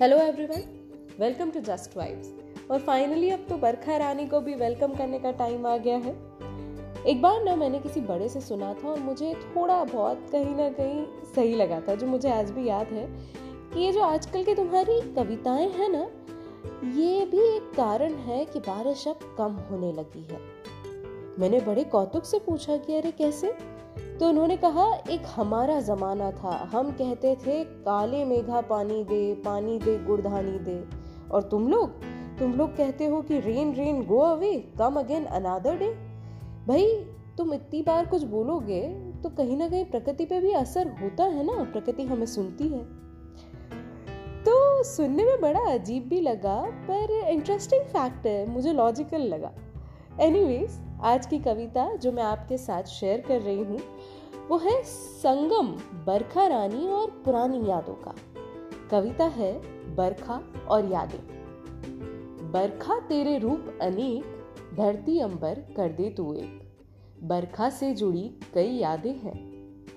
Hello everyone welcome to just vibes और finally अब तो बरखा रानी को भी वेलकम करने का टाइम आ गया है। एक बार ना मैंने किसी बड़े से सुना था और मुझे थोड़ा बहुत कहीं ना कहीं सही लगा था, जो मुझे आज भी याद है कि ये जो आजकल की तुम्हारी कविताएँ हैं ना, ये भी एक कारण है कि बारिश अब कम होने लगी है। मैंने बड़े कौतुक से पूछा कि अरे कैसे? तो उन्होंने कहा, एक हमारा जमाना था। हम कहते थे, काले मेघा पानी दे पानी दे, गुड़धानी दे। और तुम लोग? तुम लोग कहते हो कि rain rain, go away, come again another day? भाई, तुम इतनी बार कुछ बोलोगे तो कहीं ना कहीं प्रकृति पे भी असर होता है ना? प्रकृति हमें सुनती है। तो सुनने में बड़ा अजीब भी लगा, पर इंटरेस्टिंग फैक्ट है, मुझे लॉजिकल लगा। एनीवेज आज की कविता जो मैं आपके साथ शेयर कर रही हूँ, वो है संगम, बरखा रानी और पुरानी यादों का। कविता है बरखा और यादें। बरखा तेरे रूप अनेक, धरती अंबर कर दे तू एक। बरखा से जुड़ी कई यादें हैं,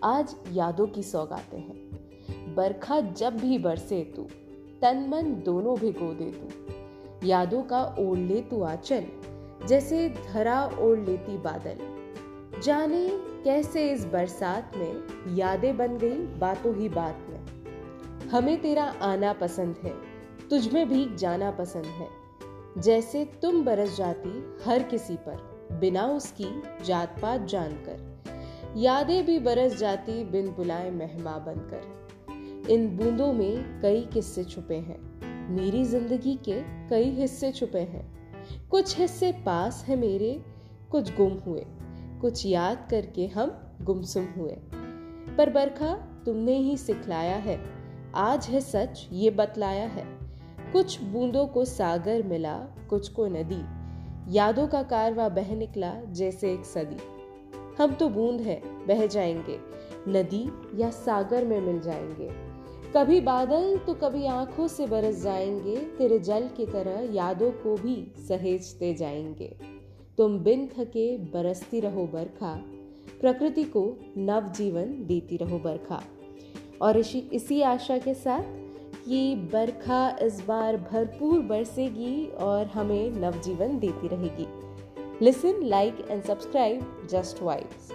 आज यादों की सौगातें हैं। बरखा जब भी बरसे तू, तन मन दोनों भिगो दे तू। यादों का ओढ़ ले तू आचल जैसे धरा ओढ़ लेती बादल। जाने कैसे इस बरसात में यादें बन गई बातों ही बात में। हमें तेरा आना पसंद है, तुझ में भी जाना पसंद है। जैसे तुम बरस जाती हर किसी पर, बिना उसकी जात पात जानकर। यादें भी बरस जाती बिन बुलाए मेहमा बनकर। इन बूंदों में कई किस्से छुपे हैं मेरी ज़िंदगी के कई हिस्से छुपे हैं। कुछ हिस्से पास है मेरे, कुछ गुम हुए। कुछ याद करके हम गुमसुम हुए। पर बरखा तुमने ही सिखलाया है। आज है सच ये बतलाया है। कुछ बूंदों को सागर मिला, कुछ को नदी। यादों का कारवा बह निकला जैसे एक सदी। हम तो बूंद है, बह जाएँगे। नदी या सागर में मिल जाएँगे। कभी बादल तो कभी आँखों से बरस जाएँगे, तेरे जल की तरह यादों को भी सहेजते जाएँगे। तुम बिन थके बरसती रहो बरखा, प्रकृति को नव जीवन देती रहो बरखा। और इसी इसी आशा के साथ कि बरखा इस बार भरपूर बरसेगी और हमें नवजीवन देती रहेगी। Listen like and subscribe just vibes